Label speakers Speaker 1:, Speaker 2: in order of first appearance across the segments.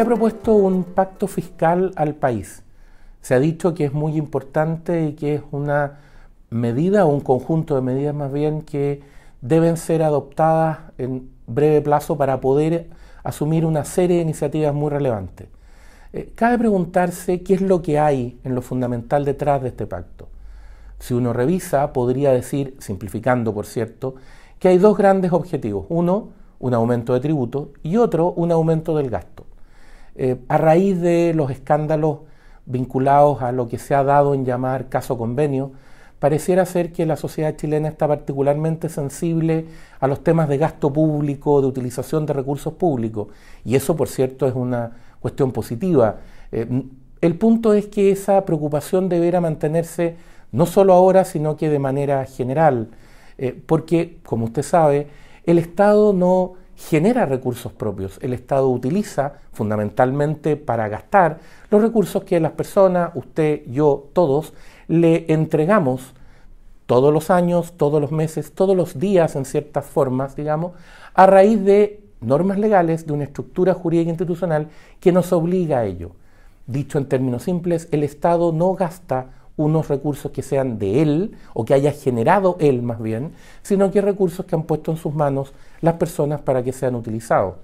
Speaker 1: se ha propuesto un pacto fiscal al país. Se ha dicho que es muy importante y que es una medida o un conjunto de medidas más bien que deben ser adoptadas en breve plazo para poder asumir una serie de iniciativas muy relevantes. Eh, cabe preguntarse qué es lo que hay en lo fundamental detrás de este pacto. Si uno revisa, podría decir, simplificando por cierto, que hay dos grandes objetivos. Uno, un aumento de tributo y otro, un aumento del gasto. Eh, a raíz de los escándalos vinculados a lo que se ha dado en llamar caso convenio, pareciera ser que la sociedad chilena está particularmente sensible a los temas de gasto público, de utilización de recursos públicos, y eso, por cierto, es una cuestión positiva. Eh, el punto es que esa preocupación deberá mantenerse no solo ahora, sino que de manera general, eh, porque, como usted sabe, el Estado no genera recursos propios, el Estado utiliza fundamentalmente para gastar los recursos que las personas, usted, yo, todos, le entregamos todos los años, todos los meses, todos los días en ciertas formas, digamos, a raíz de normas legales, de una estructura jurídica institucional que nos obliga a ello. Dicho en términos simples, el Estado no gasta unos recursos que sean de él o que haya generado él más bien, sino que recursos que han puesto en sus manos las personas para que sean utilizados.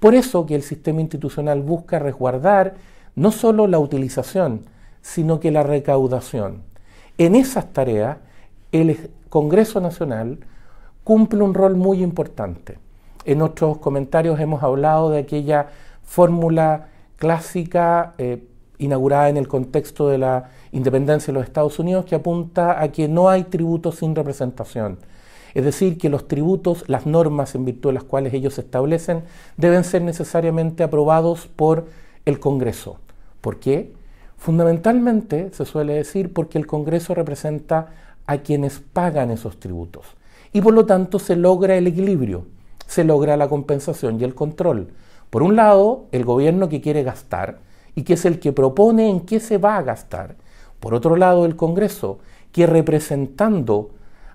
Speaker 1: Por eso que el sistema institucional busca resguardar no solo la utilización, sino que la recaudación. En esas tareas, el Congreso Nacional cumple un rol muy importante. En otros comentarios hemos hablado de aquella fórmula clásica eh, inaugurada en el contexto de la independencia de los Estados Unidos que apunta a que no hay tributos sin representación. Es decir, que los tributos, las normas en virtud de las cuales ellos se establecen, deben ser necesariamente aprobados por el Congreso. ¿Por qué? Fundamentalmente se suele decir porque el Congreso representa a quienes pagan esos tributos y por lo tanto se logra el equilibrio, se logra la compensación y el control. Por un lado, el gobierno que quiere gastar y que es el que propone en qué se va a gastar. Por otro lado, el Congreso, que representando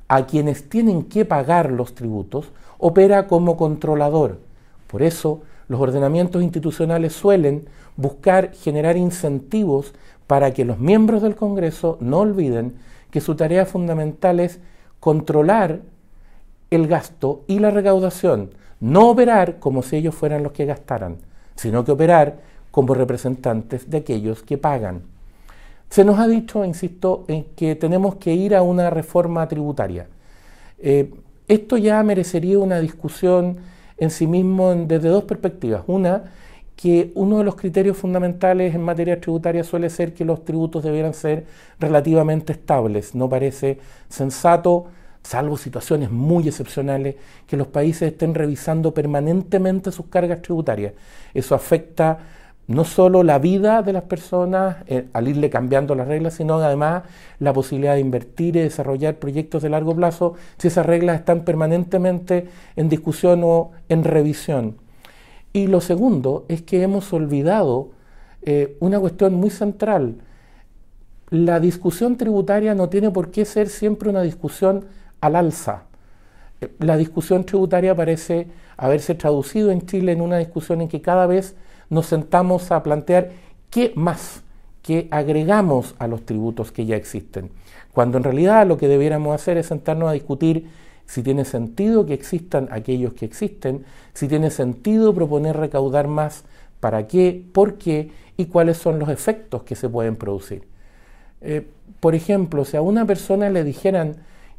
Speaker 1: a quienes tienen que pagar los tributos, opera como controlador. Por eso, los ordenamientos institucionales suelen buscar generar incentivos para que los miembros del Congreso no olviden que su tarea fundamental es controlar el gasto y la recaudación, no operar como si ellos fueran los que gastaran, sino que operar como representantes de aquellos que pagan. Se nos ha dicho, insisto, en que tenemos que ir a una reforma tributaria. Eh, esto ya merecería una discusión en sí mismo desde dos perspectivas. Una, que uno de los criterios fundamentales en materia tributaria suele ser que los tributos debieran ser relativamente estables. No parece sensato, salvo situaciones muy excepcionales, que los países estén revisando permanentemente sus cargas tributarias. Eso afecta no solo la vida de las personas eh, al irle cambiando las reglas, sino además la posibilidad de invertir y desarrollar proyectos de largo plazo si esas reglas están permanentemente en discusión o en revisión. Y lo segundo es que hemos olvidado eh, una cuestión muy central. La discusión tributaria no tiene por qué ser siempre una discusión al alza. Eh, la discusión tributaria parece haberse traducido en Chile en una discusión en que cada vez nos sentamos a plantear qué más que agregamos a los tributos que ya existen, cuando en realidad lo que debiéramos hacer es sentarnos a discutir si tiene sentido que existan aquellos que existen, si tiene sentido proponer recaudar más, para qué, por qué y cuáles son los efectos que se pueden producir. Eh, por ejemplo, si a una persona le dijeran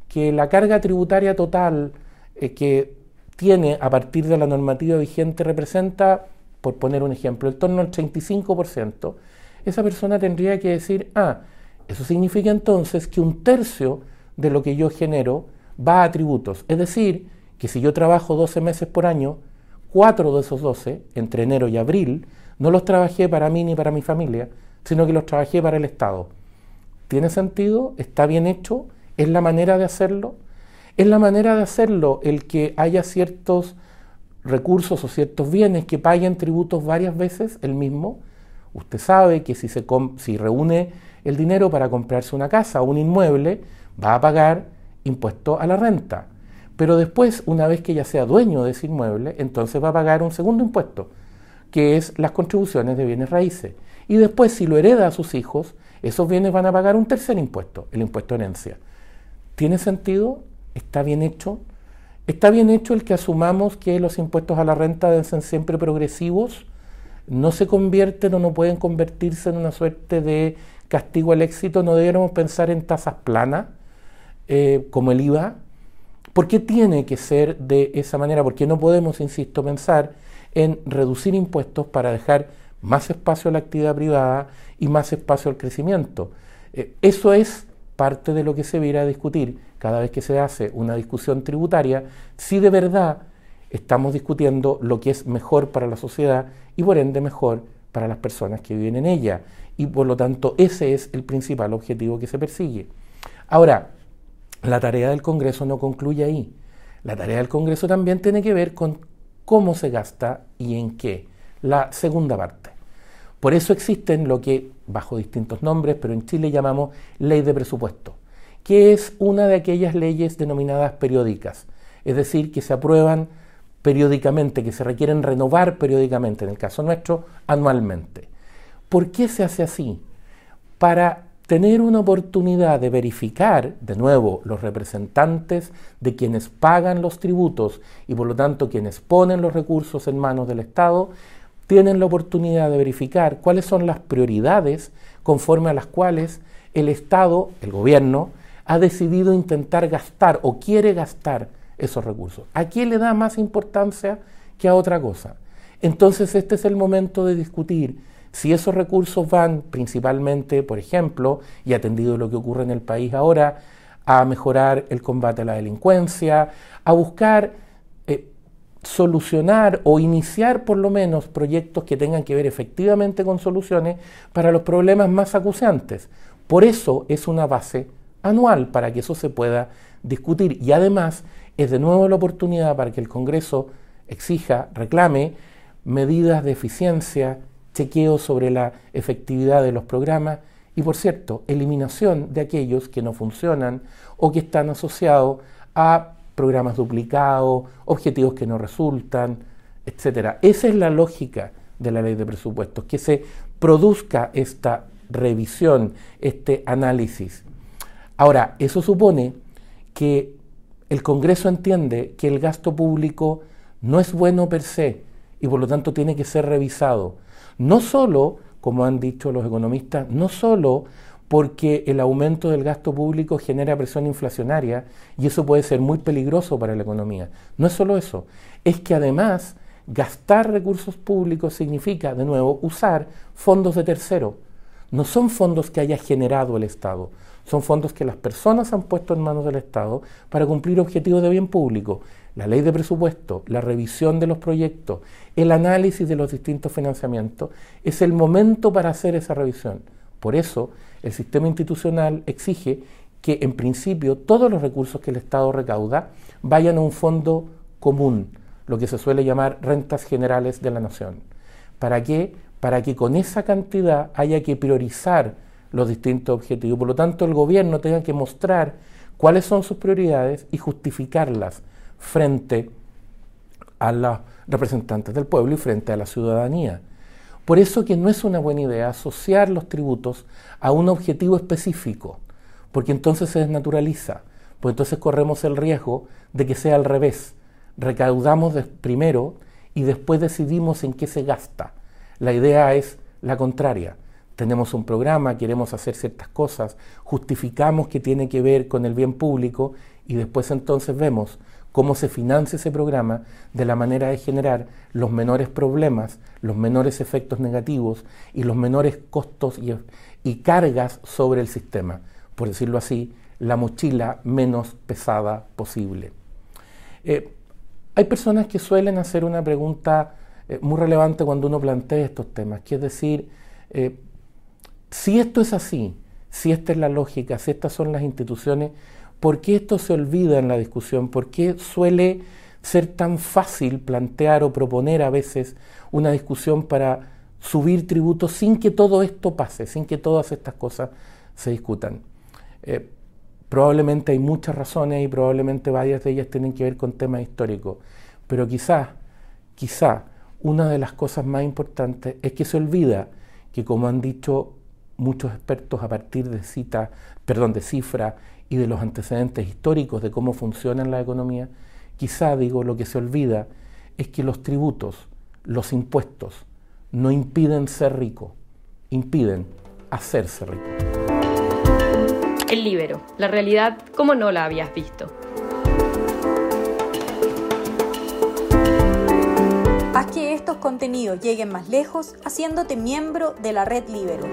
Speaker 1: que la carga tributaria total eh, que tiene a partir de la normativa vigente representa por poner un ejemplo, el torno al 35%, esa persona tendría que decir, ah, eso significa entonces que un tercio de lo que yo genero va a tributos. Es decir, que si yo trabajo 12 meses por año, cuatro de esos 12, entre enero y abril, no los trabajé para mí ni para mi familia, sino que los trabajé para el Estado. ¿Tiene sentido? ¿Está bien hecho? ¿Es la manera de hacerlo? ¿Es la manera de hacerlo el que haya ciertos recursos o ciertos bienes que paguen tributos varias veces el mismo, usted sabe que si, se si reúne el dinero para comprarse una casa o un inmueble, va a pagar impuesto a la renta. Pero después, una vez que ya sea dueño de ese inmueble, entonces va a pagar un segundo impuesto. que es las contribuciones de bienes raíces. Y después, si lo hereda a sus hijos, esos bienes van a pagar un tercer impuesto, el impuesto de herencia. ¿Tiene sentido? ¿Está bien hecho? ¿Está bien hecho el que asumamos que los impuestos a la renta deben ser siempre progresivos? No se convierten o no pueden convertirse en una suerte de castigo al éxito. No deberíamos pensar en tasas planas, eh, como el IVA. ¿Por qué tiene que ser de esa manera? Porque no podemos, insisto, pensar en reducir impuestos para dejar más espacio a la actividad privada y más espacio al crecimiento. Eh, eso es parte de lo que se viera a discutir cada vez que se hace una discusión tributaria, si de verdad estamos discutiendo lo que es mejor para la sociedad y por ende mejor para las personas que viven en ella. Y por lo tanto ese es el principal objetivo que se persigue. Ahora, la tarea del Congreso no concluye ahí. La tarea del Congreso también tiene que ver con cómo se gasta y en qué. La segunda parte. Por eso existen lo que, bajo distintos nombres, pero en Chile llamamos ley de presupuesto, que es una de aquellas leyes denominadas periódicas, es decir, que se aprueban periódicamente, que se requieren renovar periódicamente, en el caso nuestro, anualmente. ¿Por qué se hace así? Para tener una oportunidad de verificar, de nuevo, los representantes de quienes pagan los tributos y por lo tanto quienes ponen los recursos en manos del Estado, tienen la oportunidad de verificar cuáles son las prioridades conforme a las cuales el Estado, el gobierno, ha decidido intentar gastar o quiere gastar esos recursos. ¿A quién le da más importancia que a otra cosa? Entonces este es el momento de discutir si esos recursos van principalmente, por ejemplo, y atendido lo que ocurre en el país ahora, a mejorar el combate a la delincuencia, a buscar solucionar o iniciar por lo menos proyectos que tengan que ver efectivamente con soluciones para los problemas más acuciantes. Por eso es una base anual para que eso se pueda discutir y además es de nuevo la oportunidad para que el Congreso exija, reclame medidas de eficiencia, chequeo sobre la efectividad de los programas y, por cierto, eliminación de aquellos que no funcionan o que están asociados a programas duplicados, objetivos que no resultan, etc. Esa es la lógica de la ley de presupuestos, que se produzca esta revisión, este análisis. Ahora, eso supone que el Congreso entiende que el gasto público no es bueno per se y por lo tanto tiene que ser revisado no solo, como han dicho los economistas, no solo porque el aumento del gasto público genera presión inflacionaria y eso puede ser muy peligroso para la economía. No es solo eso, es que además gastar recursos públicos significa, de nuevo, usar fondos de tercero. No son fondos que haya generado el Estado, son fondos que las personas han puesto en manos del Estado para cumplir objetivos de bien público la ley de presupuesto, la revisión de los proyectos, el análisis de los distintos financiamientos, es el momento para hacer esa revisión. Por eso, el sistema institucional exige que, en principio, todos los recursos que el Estado recauda vayan a un fondo común, lo que se suele llamar rentas generales de la nación. ¿Para qué? Para que con esa cantidad haya que priorizar los distintos objetivos. Por lo tanto, el gobierno tenga que mostrar cuáles son sus prioridades y justificarlas frente a los representantes del pueblo y frente a la ciudadanía. Por eso que no es una buena idea asociar los tributos a un objetivo específico, porque entonces se desnaturaliza, pues entonces corremos el riesgo de que sea al revés. Recaudamos primero y después decidimos en qué se gasta. La idea es la contraria. Tenemos un programa, queremos hacer ciertas cosas, justificamos que tiene que ver con el bien público y después entonces vemos cómo se financia ese programa de la manera de generar los menores problemas, los menores efectos negativos y los menores costos y, cargas sobre el sistema. Por decirlo así, la mochila menos pesada posible. Eh, hay personas que suelen hacer una pregunta eh, muy relevante cuando uno plantea estos temas, que es decir, eh, si esto es así, si esta es la lógica, si estas son las instituciones, ¿Por qué esto se olvida en la discusión? ¿Por qué suele ser tan fácil plantear o proponer a veces una discusión para subir tributos sin que todo esto pase, sin que todas estas cosas se discutan? Eh, probablemente hay muchas razones y probablemente varias de ellas tienen que ver con temas históricos, pero quizás, quizá una de las cosas más importantes es que se olvida que, como han dicho muchos expertos a partir de citas, perdón, de cifras y de los antecedentes históricos de cómo funciona la economía, quizá digo lo que se olvida es que los tributos, los impuestos, no impiden ser rico, impiden hacerse rico.
Speaker 2: El libero, la realidad como no la habías visto.
Speaker 3: Haz que estos contenidos lleguen más lejos haciéndote miembro de la red Libero.